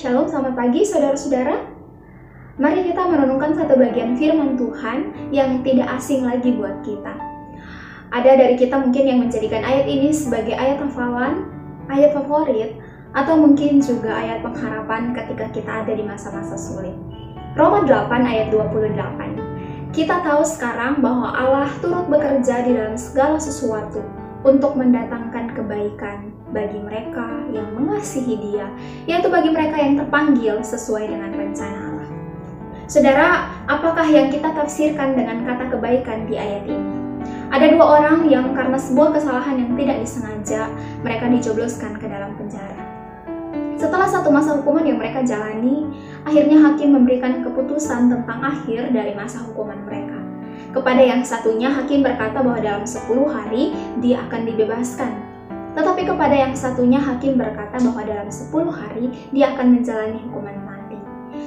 lagi saudara-saudara. Mari kita merenungkan satu bagian firman Tuhan yang tidak asing lagi buat kita. Ada dari kita mungkin yang menjadikan ayat ini sebagai ayat hafalan, ayat favorit, atau mungkin juga ayat pengharapan ketika kita ada di masa-masa sulit. Roma 8 ayat 28. Kita tahu sekarang bahwa Allah turut bekerja di dalam segala sesuatu untuk mendatangkan kebaikan bagi mereka yang mengasihi Dia, yaitu bagi mereka yang terpanggil sesuai dengan rencana Allah. Saudara, apakah yang kita tafsirkan dengan kata kebaikan di ayat ini? Ada dua orang yang karena sebuah kesalahan yang tidak disengaja, mereka dijobloskan ke dalam penjara. Setelah satu masa hukuman yang mereka jalani, akhirnya hakim memberikan keputusan tentang akhir dari masa hukuman mereka. Kepada yang satunya, hakim berkata bahwa dalam 10 hari dia akan dibebaskan. Tetapi kepada yang satunya, hakim berkata bahwa dalam 10 hari dia akan menjalani hukuman mati.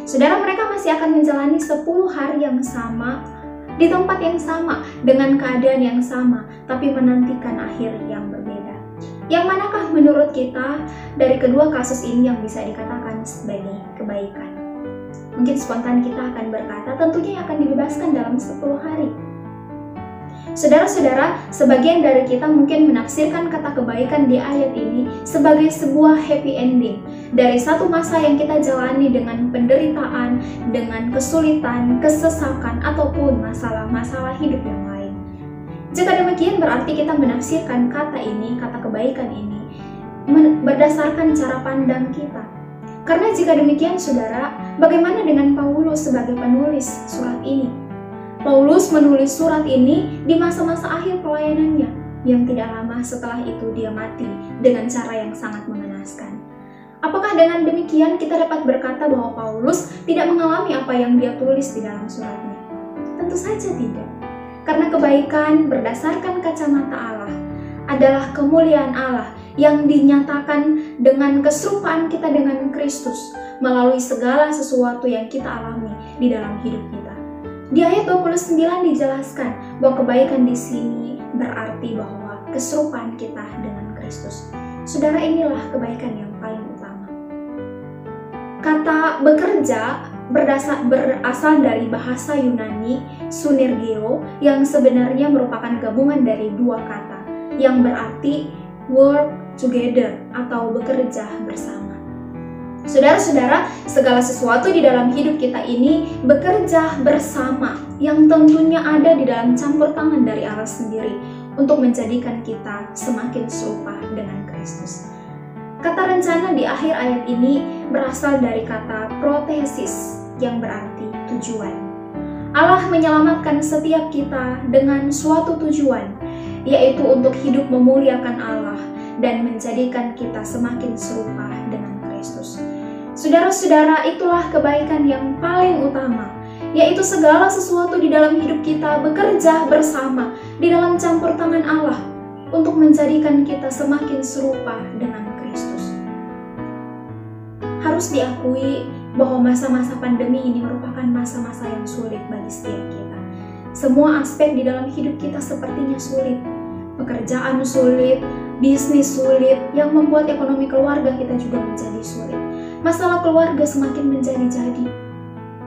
Saudara mereka masih akan menjalani 10 hari yang sama di tempat yang sama, dengan keadaan yang sama, tapi menantikan akhir yang berbeda. Yang manakah menurut kita dari kedua kasus ini yang bisa dikatakan sebagai kebaikan? Mungkin spontan kita akan berkata, tentunya akan dibebaskan dalam 10 hari. Saudara-saudara, sebagian dari kita mungkin menafsirkan kata kebaikan di ayat ini sebagai sebuah happy ending dari satu masa yang kita jalani dengan penderitaan, dengan kesulitan, kesesakan, ataupun masalah-masalah hidup yang lain. Jika demikian berarti kita menafsirkan kata ini, kata kebaikan ini, berdasarkan cara pandang kita. Karena jika demikian saudara, bagaimana dengan Paulus sebagai penulis surat ini? Paulus menulis surat ini di masa-masa akhir pelayanannya, yang tidak lama setelah itu dia mati dengan cara yang sangat mengenaskan. Apakah dengan demikian kita dapat berkata bahwa Paulus tidak mengalami apa yang dia tulis di dalam suratnya? Tentu saja tidak. Karena kebaikan berdasarkan kacamata Allah adalah kemuliaan Allah yang dinyatakan dengan keserupaan kita dengan Kristus melalui segala sesuatu yang kita alami di dalam hidup kita. Di ayat 29 dijelaskan bahwa kebaikan di sini berarti bahwa keserupaan kita dengan Kristus. Saudara inilah kebaikan yang paling utama. Kata bekerja berdasar berasal dari bahasa Yunani sunergeo yang sebenarnya merupakan gabungan dari dua kata yang berarti work together atau bekerja bersama. Saudara-saudara, segala sesuatu di dalam hidup kita ini bekerja bersama yang tentunya ada di dalam campur tangan dari Allah sendiri untuk menjadikan kita semakin serupa dengan Kristus. Kata rencana di akhir ayat ini berasal dari kata protesis yang berarti tujuan. Allah menyelamatkan setiap kita dengan suatu tujuan, yaitu untuk hidup memuliakan Allah dan menjadikan kita semakin serupa dengan Kristus. Saudara-saudara, itulah kebaikan yang paling utama, yaitu segala sesuatu di dalam hidup kita bekerja bersama di dalam campur tangan Allah untuk menjadikan kita semakin serupa dengan Kristus. Harus diakui bahwa masa-masa pandemi ini merupakan masa-masa yang sulit bagi setiap kita. Semua aspek di dalam hidup kita sepertinya sulit. Pekerjaan sulit, bisnis sulit, yang membuat ekonomi keluarga kita juga menjadi sulit masalah keluarga semakin menjadi-jadi.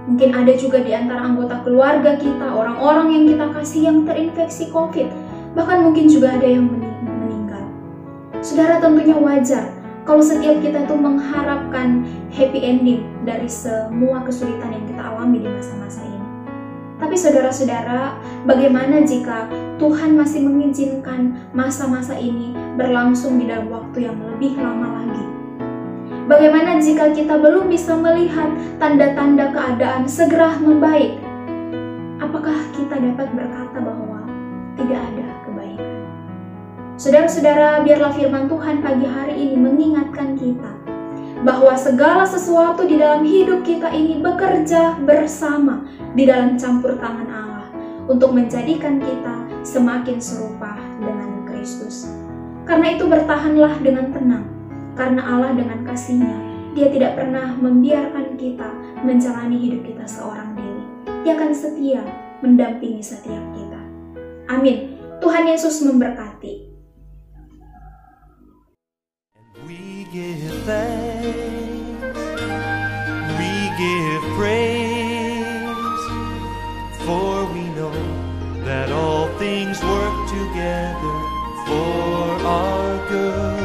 Mungkin ada juga di antara anggota keluarga kita, orang-orang yang kita kasih yang terinfeksi COVID, bahkan mungkin juga ada yang meninggal. Saudara tentunya wajar kalau setiap kita itu mengharapkan happy ending dari semua kesulitan yang kita alami di masa-masa ini. Tapi saudara-saudara, bagaimana jika Tuhan masih mengizinkan masa-masa ini berlangsung di dalam waktu yang lebih lama lagi? Bagaimana jika kita belum bisa melihat tanda-tanda keadaan segera membaik? Apakah kita dapat berkata bahwa tidak ada kebaikan? Saudara-saudara, biarlah firman Tuhan pagi hari ini mengingatkan kita bahwa segala sesuatu di dalam hidup kita ini bekerja bersama di dalam campur tangan Allah untuk menjadikan kita semakin serupa dengan Kristus. Karena itu bertahanlah dengan tenang karena Allah dengan kasihnya, dia tidak pernah membiarkan kita menjalani hidup kita seorang diri. Dia akan setia mendampingi setiap kita. Amin. Tuhan Yesus memberkati. Work together for our good.